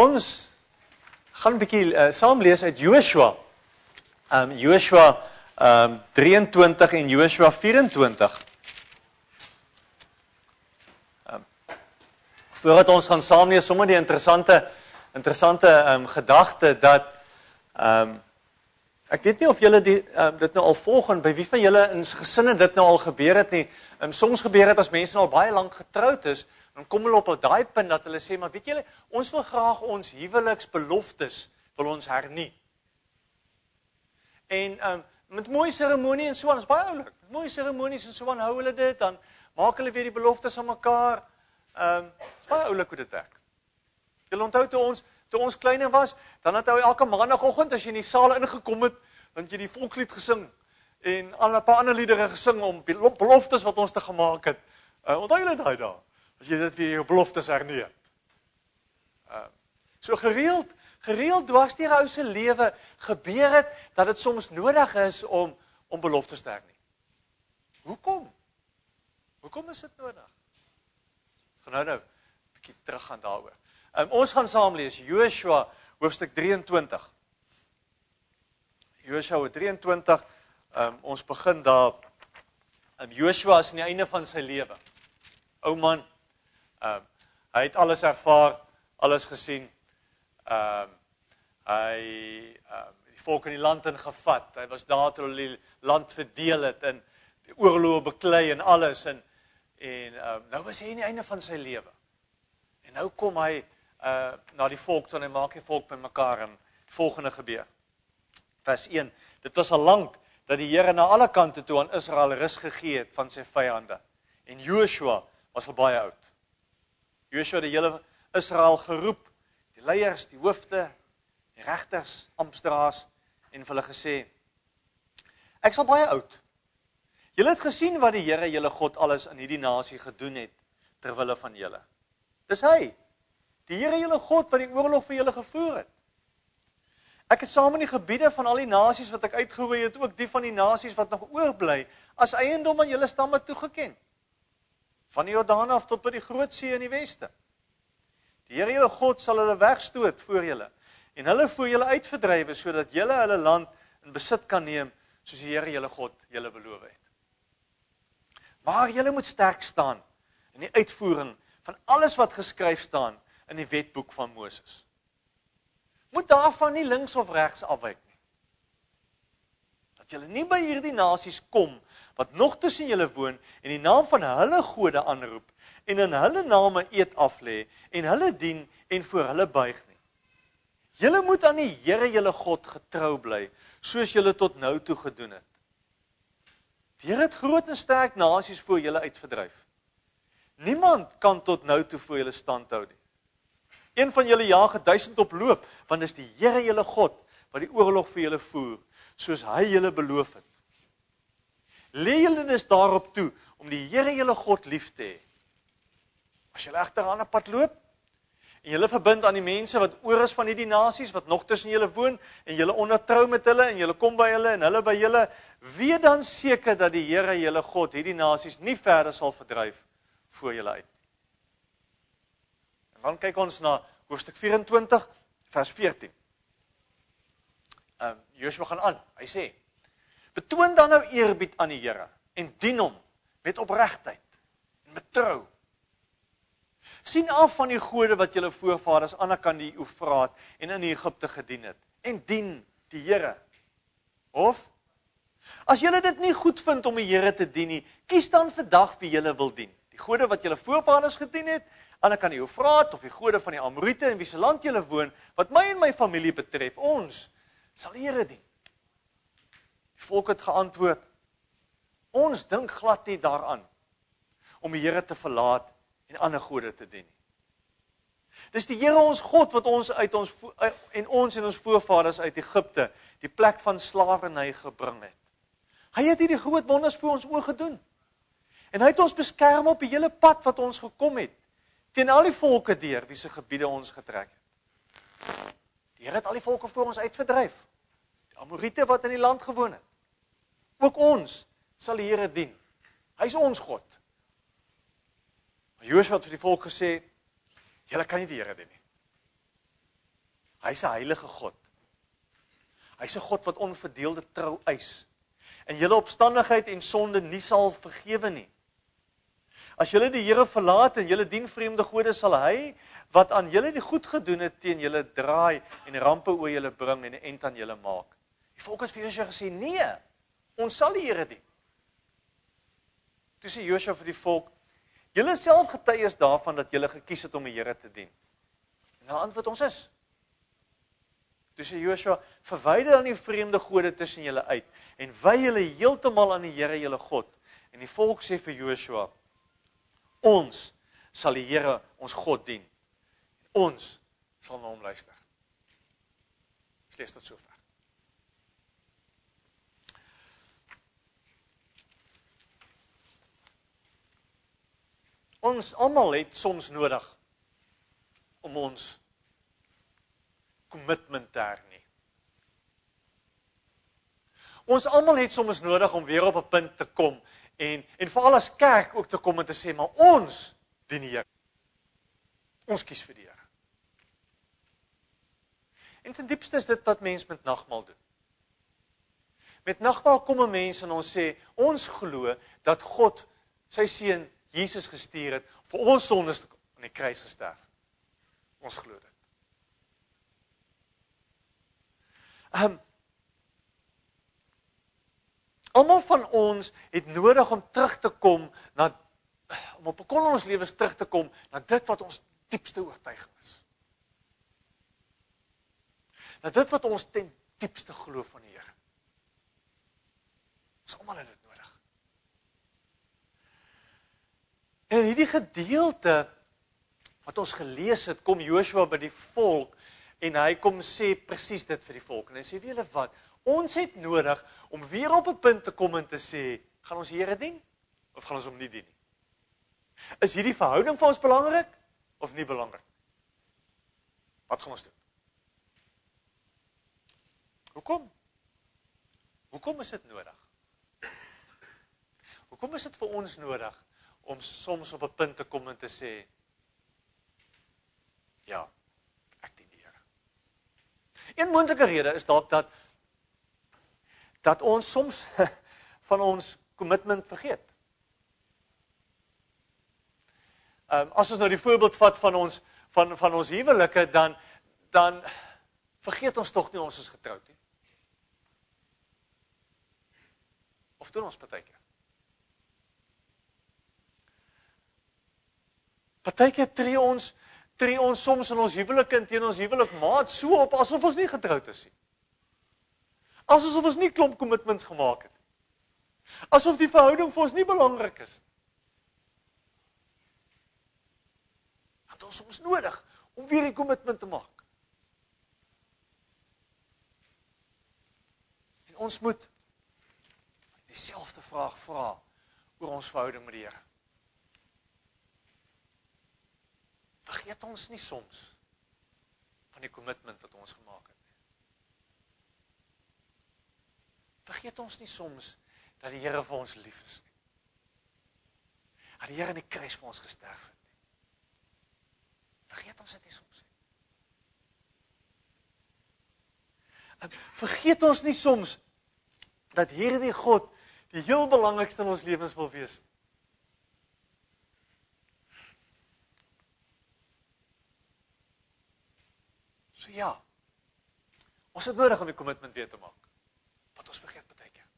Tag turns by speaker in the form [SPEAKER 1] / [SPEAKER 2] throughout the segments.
[SPEAKER 1] Ons gaan 'n bietjie uh, saam lees uit Joshua. Um Joshua um 23 en Joshua 24. Um Voordat ons gaan saam lees sommer die interessante interessante um gedagte dat um ek weet nie of julle die um, dit nou al volg en by wie van julle in gesinne dit nou al gebeur het nie. Um soms gebeur dit as mense nou al baie lank getroud is dan kom hulle op daai punt dat hulle sê maar weet julle ons wil graag ons huweliksbeloftes wil ons hernie. En um, met mooi seremonie en so aan is baie oulik. Mooi seremonies en so aan hou hulle dit dan maak hulle weer die beloftes aan mekaar. Ehm um, baie oulik hoe dit werk. Jy onthou toe ons toe ons kleiner was, dan het hy elke maandagooggend as jy in die saal ingekom het, dan jy die volkslied gesing en al 'n paar ander liedere gesing om beloftes wat ons te gemaak het. Uh, onthou julle daai dae? As jy dit weer jou beloftes herneem. Uh so gereeld gereeld dwars deur ou se lewe gebeur dit dat dit soms nodig is om om beloftes te herneem. Hoekom? Hoekom is dit nodig? Gaan nou nou 'n bietjie terug gaan daaroor. Um, ons gaan saam lees Joshua hoofstuk 23. Joshua 23. Um, ons begin daar. Um, Joshua is aan die einde van sy lewe. Ou man, Ehm um, hy het alles ervaar, alles gesien. Ehm um, hy ehm um, die volk in die land ingevat. Hy was daar toe hulle die land verdeel het en die oorloë beklei en alles en en ehm um, nou was hy aan die einde van sy lewe. En nou kom hy uh na die volk toe en hy maak die volk bymekaar en volgende gebeur. Vers 1. Dit was al lank dat die Here na alle kante toe aan Israel rus gegee het van sy vyande. En Joshua was al baie oud. Joshua het die hele Israel geroep, die leiers, die hoofde, die regters, amptdraers en hulle gesê: Ek sal baie oud. Julle het gesien wat die Here julle God alles in hierdie nasie gedoen het ter wille van julle. Dis hy. Die Here julle God wat die oorlog vir julle gevoer het. Ek het saam in die gebiede van al die nasies wat ek uitgeroei het, ook die van die nasies wat nog oorbly, as eiendom aan julle stamme toegeken van die Jordaan af tot by die Groot See in die weste. Die Here julle God sal hulle wegstoot voor julle en hulle voor julle uitverdrywe sodat julle hulle land in besit kan neem soos die Here julle God julle beloof het. Maar julle moet sterk staan in die uitvoering van alles wat geskryf staan in die wetboek van Moses. Moet daarvan nie links of regs afwyk nie. Julle nie by hierdie nasies kom wat nog tussen julle woon en die naam van hulle gode aanroep en in hulle name eet af lê en hulle dien en voor hulle buig nie. Julle moet aan die Here julle God getrou bly soos julle tot nou toe gedoen het. Die Here het groot en sterk nasies voor julle uitverdryf. Niemand kan tot nou toe voor julle stand hou nie. Een van julle jaag 1000 op loop want dis die Here julle God wat die oorlog vir julle voer soos hy julle beloof het. Lê julle dus daarop toe om die Here julle God lief te hê. As julle egter aan 'n pad loop en julle verbind aan die mense wat oor is van hierdie nasies wat nog tussen julle woon en julle ondertrou met hulle en julle kom by hulle en hulle by julle, weet dan seker dat die Here julle God hierdie nasies nie verder sal verdryf voor julle uit. En dan kyk ons na hoofstuk 24 vers 14. Ehm um, Joshua gaan aan. Hy sê Betoon dan nou eerbied aan die Here en dien hom met opregtheid en met trou. sien af van die gode wat julle voorvaders aan die kant die Eufraat en in Egipte gedien het en dien die Here. Of as julle dit nie goed vind om die Here te dien nie, kies dan vandag wie julle wil dien. Die gode wat julle voorvaders gedien het, aan die kant die Eufraat of die gode van die Amorite in wie se land julle woon, wat my en my familie betref, ons sal die Here dien. Die volk het geantwoord: Ons dink glad nie daaraan om die Here te verlaat en ander gode te dien nie. Dis die Here ons God wat ons uit ons en ons en ons voorvaders uit Egipte, die plek van slawerny gebring het. Hy het hierdie groot wonders vir ons oë gedoen. En hy het ons beskerm op die hele pad wat ons gekom het teen al die volke deur wie se gebiede ons getrek het. Die Here het al die volke voor ons uitverdryf. Die Amorite wat in die land gewoon het. Ook ons sal die Here dien. Hy's ons God. Maar Josua het vir die volk gesê: "Julle kan nie die Here dien nie. Hy's 'n heilige God. Hy's 'n God wat onverdeelde trou eis. En julle opstandigheid en sonde nie sal vergewe nie. As julle die Here verlaat en julle dien vreemde gode, sal hy wat aan julle die goed gedoen het teen julle draai en rampe oor julle bring en 'n end aan julle maak. Die volk het vir Josua gesê: "Nee, ons sal die Here dien." Toe sê Josua vir die volk: "Julle self getuies daarvan dat julle gekies het om die Here te dien." En hulle antwoord ons is: Toe sê Josua: "Verwyder dan die vreemde gode tussen julle uit en wy julle heeltemal aan die Here julle God." En die volk sê vir Josua: "Ons sal die Here ons God dien. Ons sal na hom luister." Slegs tot sover. Ons almal het soms nodig om ons kommitment te hernie. Ons almal het soms nodig om weer op 'n punt te kom en en veral as kerk ook te kom en te sê maar ons dien die Here. Ons kies vir die Here. En ten diepste is dit wat mense met nagmaal doen. Met nagmaal kom 'n mens en ons sê ons glo dat God sy seun Jesus gestuur het vir ons sondes aan die kruis gesterf. Ons glo dit. Ehm um, Almal van ons het nodig om terug te kom na om op 'n kon ons lewens terug te kom na dit wat ons diepste oortuiging is. Na dit wat ons ten diepste glo van die Here. Ons almal het dit nodig. En hierdie gedeelte wat ons gelees het, kom Joshua by die volk en hy kom sê presies dit vir die volk. En hy sê: "Wie julle wat? Ons het nodig om weer op 'n punt te kom en te sê, gaan ons Here dien of gaan ons hom nie dien nie? Is hierdie verhouding vir ons belangrik of nie belangrik? Wat gaan ons doen? Hoekom? Hoekom is dit nodig? Hoekom is dit vir ons nodig om soms op 'n punt te kom en te sê ja, ek dien die Here. Een moontlike rede is dalk dat dat ons soms van ons kommitment vergeet. Ehm um, as ons nou die voorbeeld vat van ons van van ons huwelike dan dan vergeet ons tog nie ons is getroud nie. Of doen ons partykeer? Partykeer tree ons tree ons soms in ons huwelike en teen ons huwelikmaat so op asof ons nie getroud is nie. Asof ons nie klomp kommitments gemaak het. Asof die verhouding vir ons nie belangrik is. Want ons is nodig om weer 'n kommitment te maak. En ons moet dieselfde vraag vra oor ons verhouding met die Here. vergeet ons nie soms van die kommitment wat ons gemaak het nie. Vergeet ons nie soms dat die Here vir ons lief is nie. Dat die Here in die kruis vir ons gesterf het nie. Vergeet ons dit nie soms nie. Vergeet ons nie soms dat hierdie God die heel belangrikste in ons lewens wil wees nie. So ja. Ons het nodig om die kommitment weer te maak. Wat ons vergeet baie keer.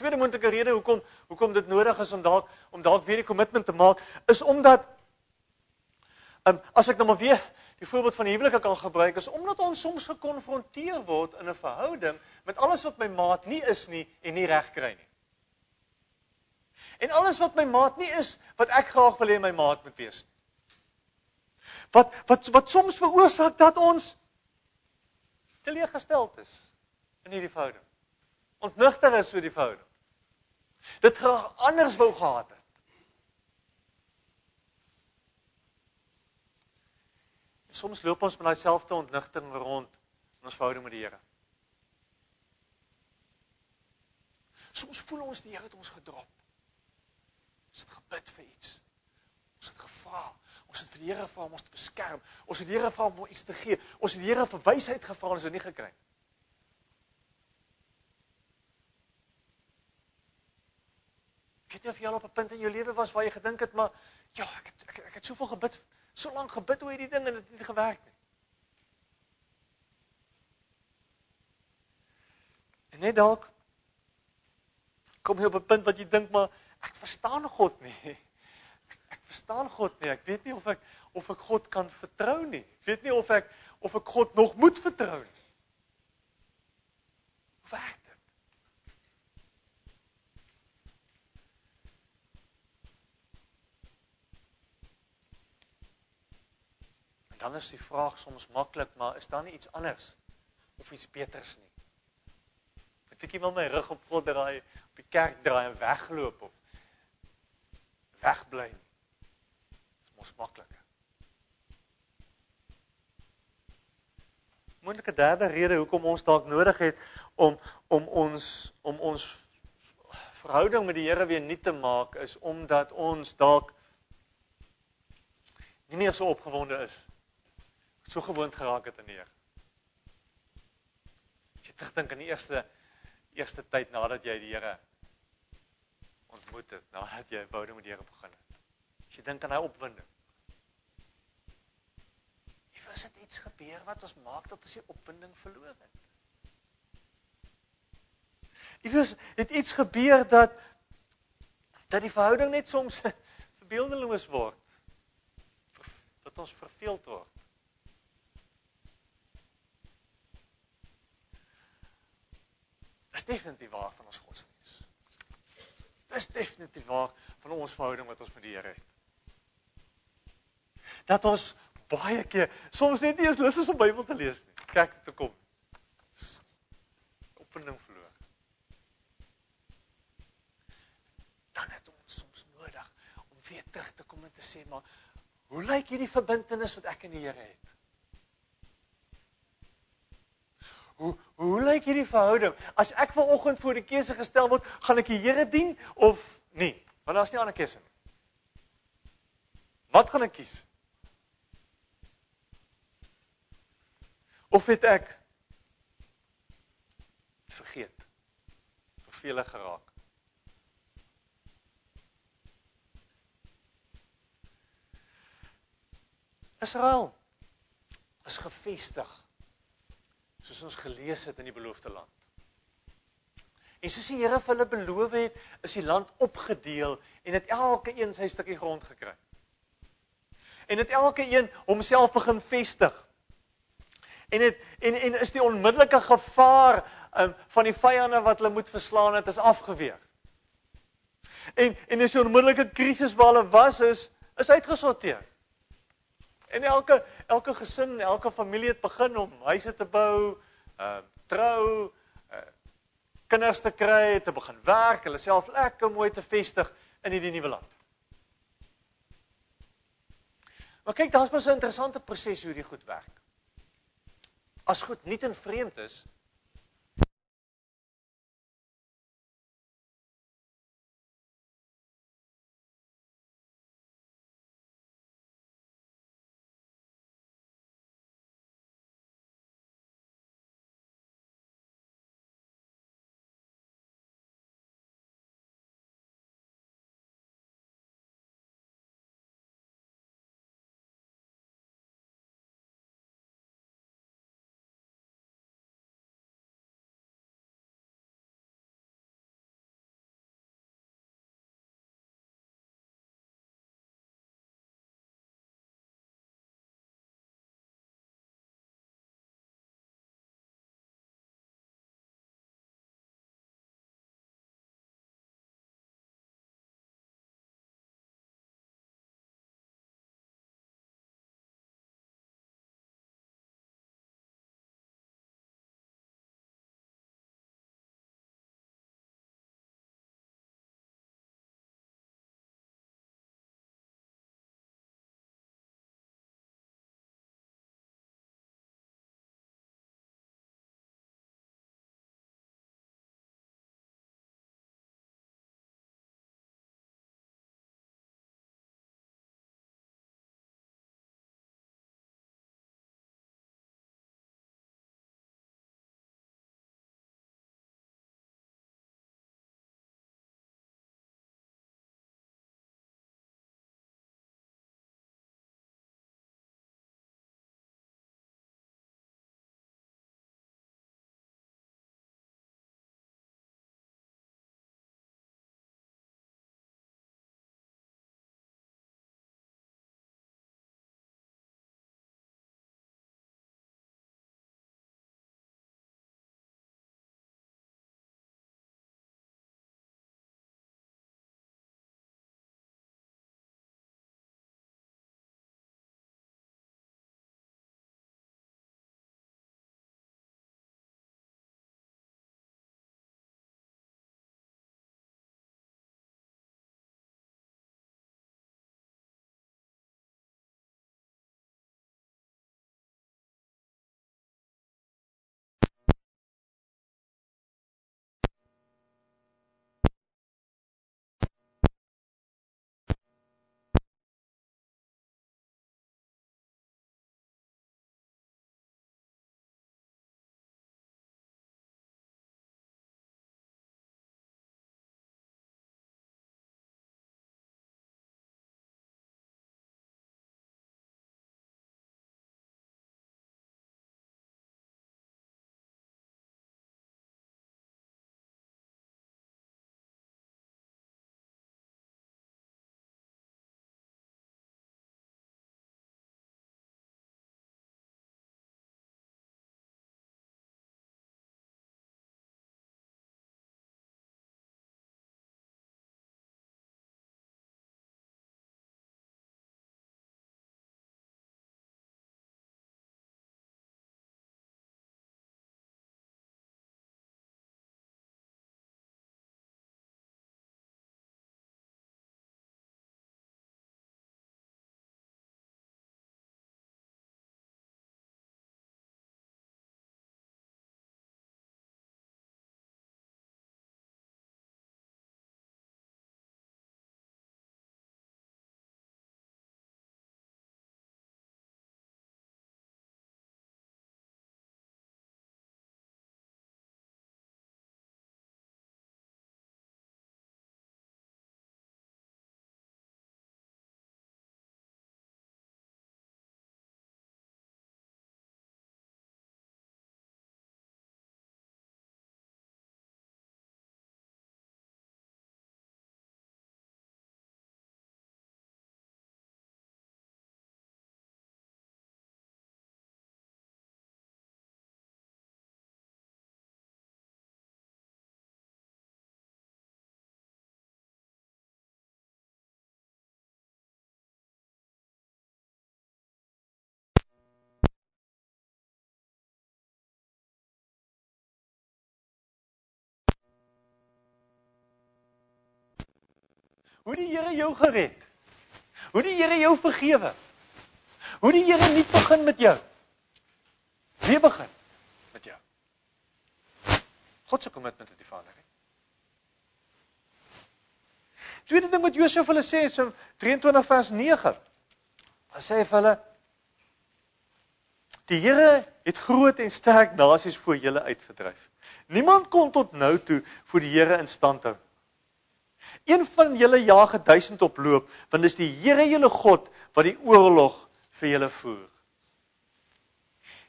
[SPEAKER 1] Tweede moontlike rede hoekom hoekom dit nodig is om dalk om dalk weer die kommitment te maak is omdat um, as ek nou maar weer die voorbeeld van die huwelike kan gebruik is omdat ons soms gekonfronteer word in 'n verhouding met alles wat my maat nie is nie en nie reg kry nie. En alles wat my maat nie is wat ek graag wil hê my maat moet wees. Nie wat wat wat soms veroorsaak dat ons teleeggesteld is in hierdie verhouding. Ontnigter is vir die verhouding. Dit graag anders wou gehad het. En soms loop ons met daai selfde ontnigting rond in ons verhouding met die Here. Soms voel ons die Here het ons gedrop. Ons het gebid vir iets. Ons het gevra Ons het vir die Here gevra om ons te beskerm. Ons het die Here gevra om iets te gee. Ons het die Here vir wysheid gevra en ons het dit nie gekry nie. Ek weet nie of jy al op 'n punt in jou lewe was waar jy gedink het maar ja, ek het ek, ek het soveel gebid, so lank gebid oor hierdie ding en dit het nie gewerk nie. En net dalk kom jy op 'n punt wat jy dink maar ek verstaan God nie. Ek, ek verstaan God nie. Ek weet nie of ek of ek God kan vertrou nie. Ek weet nie of ek of ek God nog moet vertrou nie. Hoe werk dit? En dan is die vraag soms maklik, maar is daar nie iets anders of iets beters nie? Moet ek iemand my rug op God draai, op die kerk draai en wegloop of wegbly nie? Dis mos maklik. Moontlike derde rede hoekom ons dalk nodig het om om ons om ons verhouding met die Here weer nuut te maak is omdat ons dalk nie meer so opgewonde is. So gewoond geraak het aan die Here. As jy terugdink aan die eerste eerste tyd nadat jy die Here ontmoet het, nadat jy verhouding met die Here begin het. As jy dink aan daai opwinding. Iewers het iets gebeur wat ons maak dat ons die opwinding verloor het. Iewers het iets gebeur dat dat die verhouding net soms verbeeldeloos word. Dat ons verveeld word. Dis definitief waar van ons godsdiens. Dis definitief waar van ons verhouding wat ons met die Here het. Dat ons baie keer soms net nie eens lus is om Bybel te lees nie. Dit te kom. Opwinding verloor. Dan het ons soms nodig om weer terug te kom en te sê maar hoe lyk hierdie verbintenis wat ek in die Here het? Hoe hoe lyk hierdie verhouding? As ek vanoggend voor die keuse gestel word, gaan ek die Here dien of nie? Want daar's nie ander keuse nie. Wat gaan ek kies? Of het ek vergeet? Vervele geraak? Israel is gefestig soos ons gelees het in die beloofde land. En soos die Here vir hulle beloof het, is die land opgedeel en het elke een sy stukkie grond gekry. En het elke een homself begin vestig. En dit en en is die onmiddellike gevaar um, van die vyande wat hulle moet verslaan het is afgeweer. En en is die onmiddellike krisis waar hulle was is is uitgesorteer. En elke elke gesin, elke familie het begin om huise te bou, ehm uh, trou, uh, kinders te kry, te begin werk, hulle self lekker mooi te vestig in hierdie nuwe land. Maar kyk, daar's mos 'n interessante proses hoe dit goed werk. As goed nie te vreemd is Hoe die Here jou gered. Hoe die Here jou vergewe. Hoe die Here nie begin met jou. Wie begin met jou? God se kommitment tot die Vader. Tweede ding wat Josef hulle sê is in 23 vers 9. Hy sê vir hulle Die Here het groot en sterk nasies voor julle uitverdryf. Niemand kon tot nou toe voor die Here in stand hou. Een van julle jaag 1000 op loop, want dis die Here julle God wat die oorlog vir julle voer.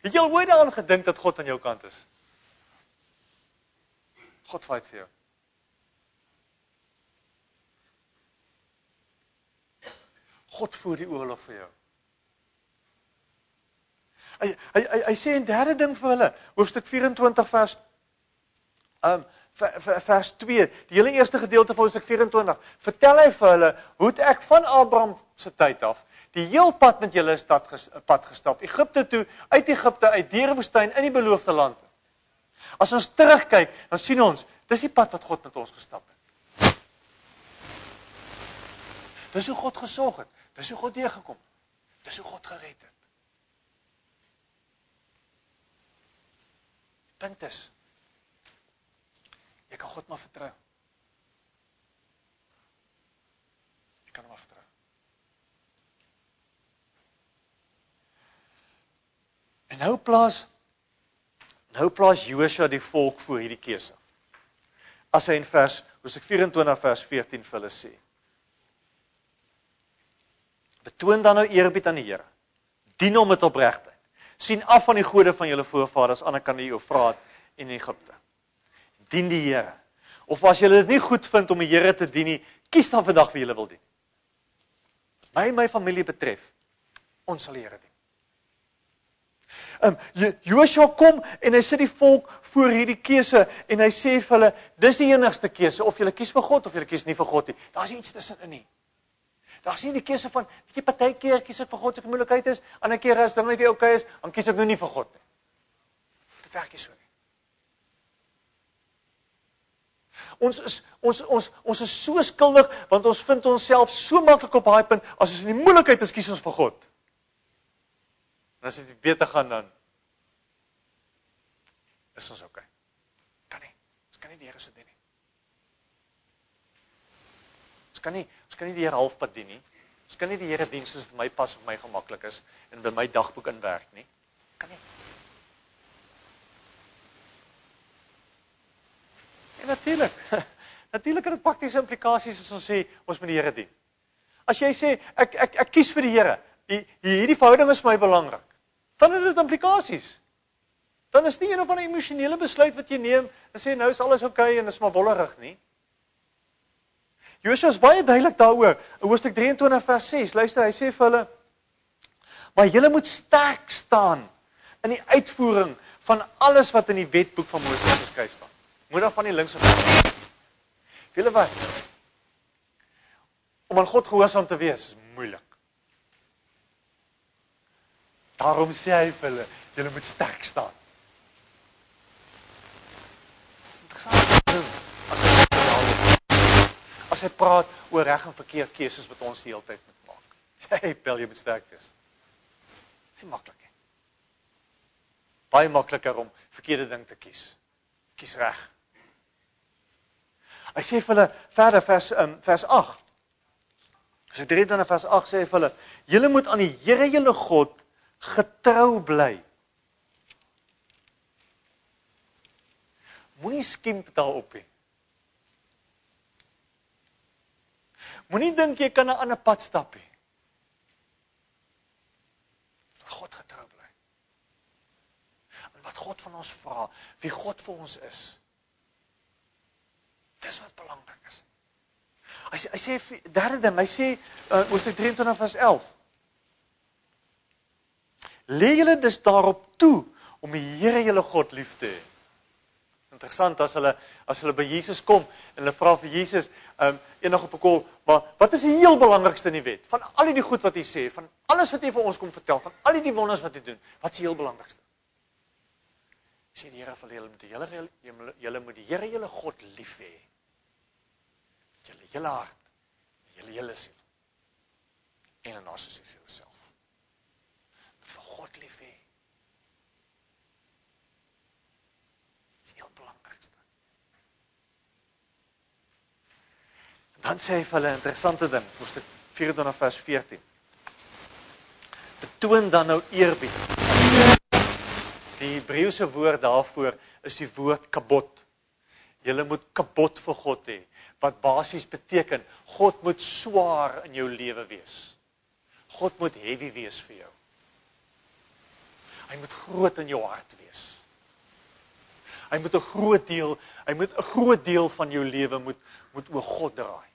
[SPEAKER 1] Het jy al ooit daaraan gedink dat God aan jou kant is? God fight vir jou. God voer die oorlog vir jou. Hy hy hy, hy sê 'n derde ding vir hulle, hoofstuk 24 vers um vers 2, die hele eerste gedeelte van hoofstuk 24, vertel hy vir hulle hoe ek van Abraham se tyd af die heel pad met julle stad ges, pad gestap, Egipte toe, uit Egipte uit deur die woestyn in die beloofde land. As ons terugkyk, dan sien ons, dis die pad wat God met ons gestap het. Dis hoe God gesorg het. Dis hoe God deurgekom het. Dis hoe God gered het. Punt is kan God maar vertrou. Jy kan hom maar vertrou. En nou plaas nou plaas Josua die volk voor hierdie keuse. As hy in vers Hosea 24 vers 14 vir hulle sê: Betoon dan nou eerbied aan die Here. Dien hom met opregtheid. Sien af van die gode van julle voorvaders aan die kant die Eufraat en Egipte. Dien die Here. Of as julle dit nie goed vind om die Here te dien nie, kies dan vandag wie julle wil dien. My en my familie betref, ons sal die Here dien. Ehm um, Joshua kom en hy sit die volk voor hierdie keuse en hy sê vir hulle dis die enigste keuse of jy kies vir God of jy kies nie vir God nie. Daar's iets tussenin nie. Daar's nie die keuse van weet jy partykeer kies ek vir God as ek moeilikheid is, ander keer as dinge net oukei is, dan kies ek nou nie vir God nie. Dit werk nie so nie. Ons is ons ons ons is so skuldig want ons vind onsself so maklik op daai punt as ons in die moeilikheid is kies ons vir God. En as dit beter gaan dan is ons oukei. Kan nie. Ons kan nie die Here se dien nie. Ons kan nie ons kan nie die Here halfpad dien nie. Ons kan nie die Here dien soos dit my pas of my gemaklik is en by my dagboek inwerk nie. Kan nie. En natuurlik, natuurlik het dit praktiese implikasies as ons sê ons moet die Here dien. As jy sê ek ek ek kies vir die Here, hierdie verhouding is vir my belangrik. Dan het dit implikasies. Dan is nie een of ander emosionele besluit wat jy neem en sê nou is alles oukei okay en is maar wollerig nie. Josua is baie duidelik daaroor. In Hoofstuk 23 vers 6, luister, hy sê vir hulle: "Maar julle moet sterk staan in die uitvoering van alles wat in die wetboek van Moses geskryf staan." Moet dan van die links af. Wiele wat? Om aan God gehoorsaam te wees is moeilik. Daarom sê hy vir hulle, julle moet sterk staan. As hy praat oor reg en verkeerd keuses wat ons die hele tyd moet maak. Sê hy, "Pel, jy moet sterk wees." Dis maklik. Baie makliker om verkeerde ding te kies. Kies reg. Hy sê vir hulle verder vers um, vers 8. Sy 23 vers 8 sê vir hulle: "Julle moet aan die Here julle God getrou bly." Moenie skimp daarop nie. Moenie dink jy kan 'n ander pad stap nie. God getrou bly. En wat God van ons vra, wie God vir ons is. Dis wat belangrik is. Hy sê hy sê derde ding, hy sê uh, Hoofstuk 23 vers 11. Lê julle dus daarop toe om die Here julle God lief te hê. Interessant as hulle as hulle by Jesus kom en hulle vra vir Jesus, ehm um, eendag op 'n kol, maar wat is die heel belangrikste in die wet? Van al die goed wat hy sê, van alles wat hy vir ons kom vertel, van al die wonders wat hy doen, wat is die heel belangrikste? Sê die Here vir julle moet julle julle moet die Here julle God lief hê julle hele hart, Julle hele siel. En in ons siel self. Moet vir God lief hê. Dis heel belangrikste. En dan sê hy vir hulle 'n interessante ding, hoofstuk 24 vers 14. Betoon dan nou eerbied. Die Hebreëse woord daarvoor is die woord kabot. Jy moet kabot vir God hê wat basies beteken God moet swaar in jou lewe wees. God moet heavy wees vir jou. Hy moet groot in jou hart wees. Hy moet 'n groot deel, hy moet 'n groot deel van jou lewe moet moet oor God draai.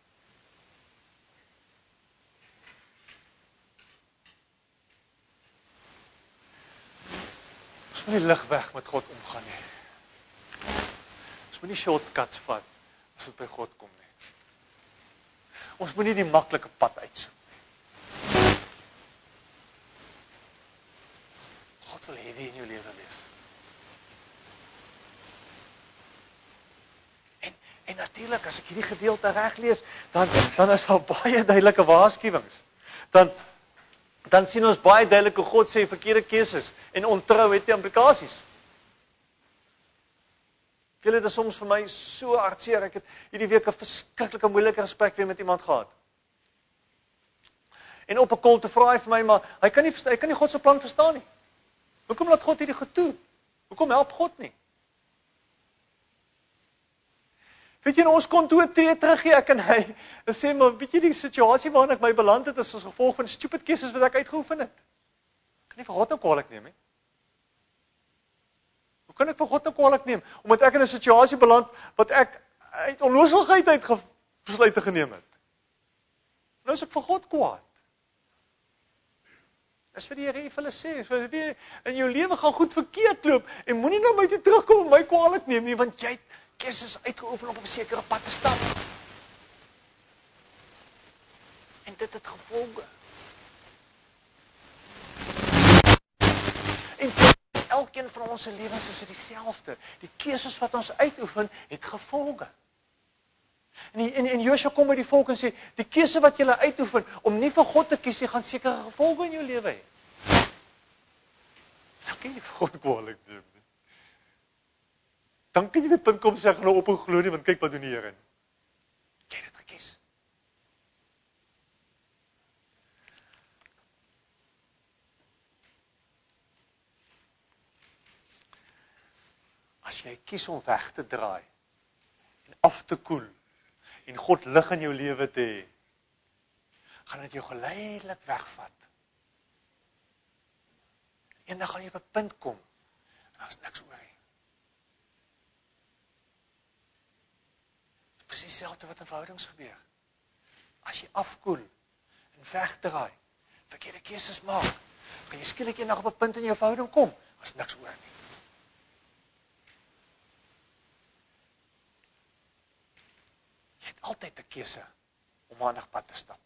[SPEAKER 1] Ons moet nie lig weg met God omgaan nie. Ons moet nie shortcuts vat as dit by God kom nie. Ons moet nie die maklike pad uitsoek nie. God wil hê wie in jou lewe wees. En en natuurlik as ek hierdie gedeelte reg lees, dan dan is daar baie duidelike waarskuwings. Dan dan sien ons baie duidelik hoe God sê verkeerde keuses en ontrou het implikasies. Julle dit is soms vir my so hartseer. Ek het hierdie week 'n verskriklike moeilike gesprek weer met iemand gehad. En op 'n kol te vra hy vir my maar hy kan nie verstaan, hy kan nie God se plan verstaan nie. Hoekom laat God hierdie gedoen? Hoekom help God nie? Weet jy nou ons kon toe tree terug gee ek en hy en sê maar weet jy die situasie waarin ek my beland het is as gevolg van stupid keuses wat ek uitgeoefen het. Kan nie vir God nou kwaliek neem nie. Hoe kan ek vir God nou kwaliek neem omdat ek in 'n situasie beland wat ek uit onnoosheid uit besluite geneem het? Nou is ek vir God kwaad. Dis vir die Here vir hulle sê, vir wie in jou lewe gaan goed verkeerd loop en moenie nou my toe terugkom en my kwaliek neem nie want jy het keuses uitgeoefen om op 'n sekere pad te stap. En dit het gevolge. En elkeen van ons se lewens is dit dieselfde. Die keuses wat ons uitoefen, het gevolge. En die, en en Joshua kom by die volk en sê, die keuse wat julle uitoefen om nie vir God te kies nie, gaan sekere gevolge in jou lewe hê. Dan kan jy vir God kwaliek neem dan kan jy net punt kom sê ek gaan nou op en glo nie want kyk wat doen die Here. Jy het dit gekies. As jy kies om weg te draai en af te koel en God lig in jou lewe te hê, gaan dit jou geleidelik wegvat. Eendag gaan jy op 'n punt kom en daar's niks oor nie. presies dieselfde wat in verhoudings gebeur. As jy afkoel en wegdraai, verkeerde keuses maak, kan jy skielik eendag op 'n punt in jou verhouding kom as niks oor nie. Jy het altyd 'n keuse om aan 'n pad te stap.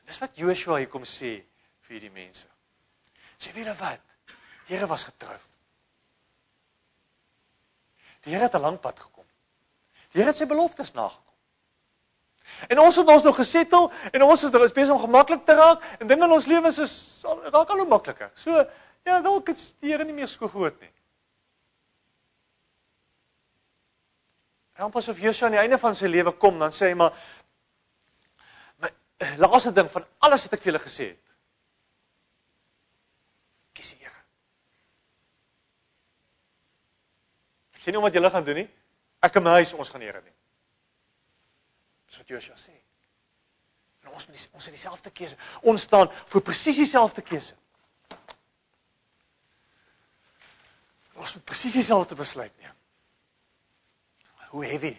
[SPEAKER 1] En dis wat Joshua hier kom sê vir hierdie mense. Sê weet jy wat? Here was getrou. Die Here het 'n lang pad gekom. Die Here het sy beloftes nagekom. En ons het ons nog gesettel en ons is is besig om gemaklik te raak en dinge in ons lewens is raak al hoe makliker. So ja, dalk is die Here nie meer so groot nie. En pas of Jesus aan die einde van sy lewe kom, dan sê hy maar my laaste ding van alles wat ek vir julle gesê het. Kies die Here. Ek sien nie wat julle gaan doen nie. Ek en my huis ons gaan Here dien. Dis wat Josua sê. En ons moet ons het dieselfde keuse. Ons staan vir presies dieselfde keuse. Ons moet presies dieselfde besluit neem. Hoe heavy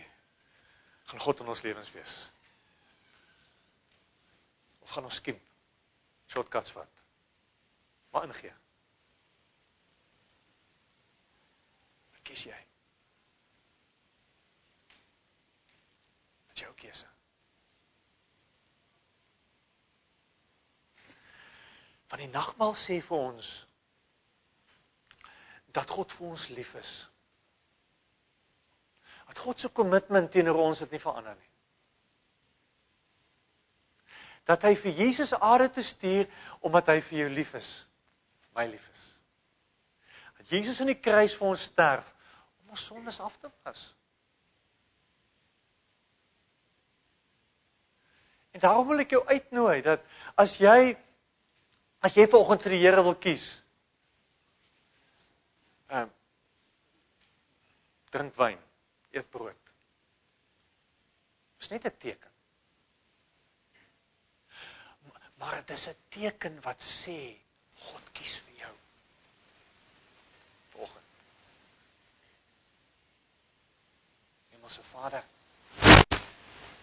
[SPEAKER 1] gaan God in ons lewens wees? Of gaan ons skimp? Shortcuts vat. Maar ingee. Kies jy? Is jou keuse. Van die nagmaal sê vir ons dat God vir ons lief is. Dat God se kommitment teenoor ons dit nie verander nie. dat hy vir Jesus aarde toe stuur omdat hy vir jou lief is. My lief is. Dat Jesus aan die kruis vir ons sterf om ons sondes af te was. En daarom wil ek jou uitnooi dat as jy as jy vanoggend vir die Here wil kies, ehm um, drink wyn, eet brood. Dis net 'n teken. Maar dit is 'n teken wat sê God kies vir jou. Vanoggend. Hemelse Vader,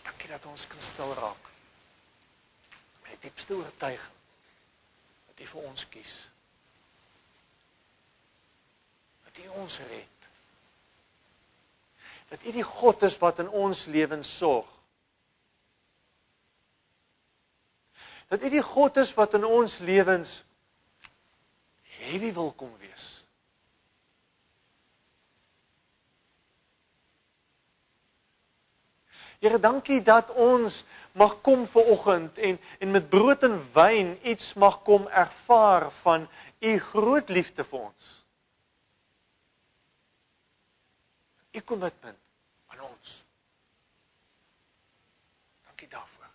[SPEAKER 1] dankie dat ons kan stil raak. Met die diepste oortuiging dat U vir ons kies. Dat U ons red dat U die God is wat in ons lewens sorg. Dat U die God is wat in ons lewens heavy wil kom wees. Here, dankie dat ons mag kom ver oggend en en met brood en wyn iets mag kom ervaar van U groot liefde vir ons. U kommitment daarvoor.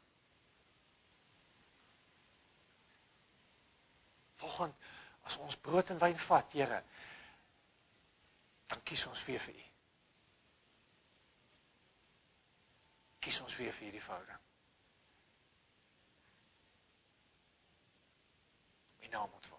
[SPEAKER 1] Volgens as ons brood en wyn vat, Here, dan kies ons weer vir U. Kies ons weer vir hierdie verhouding. My naam moet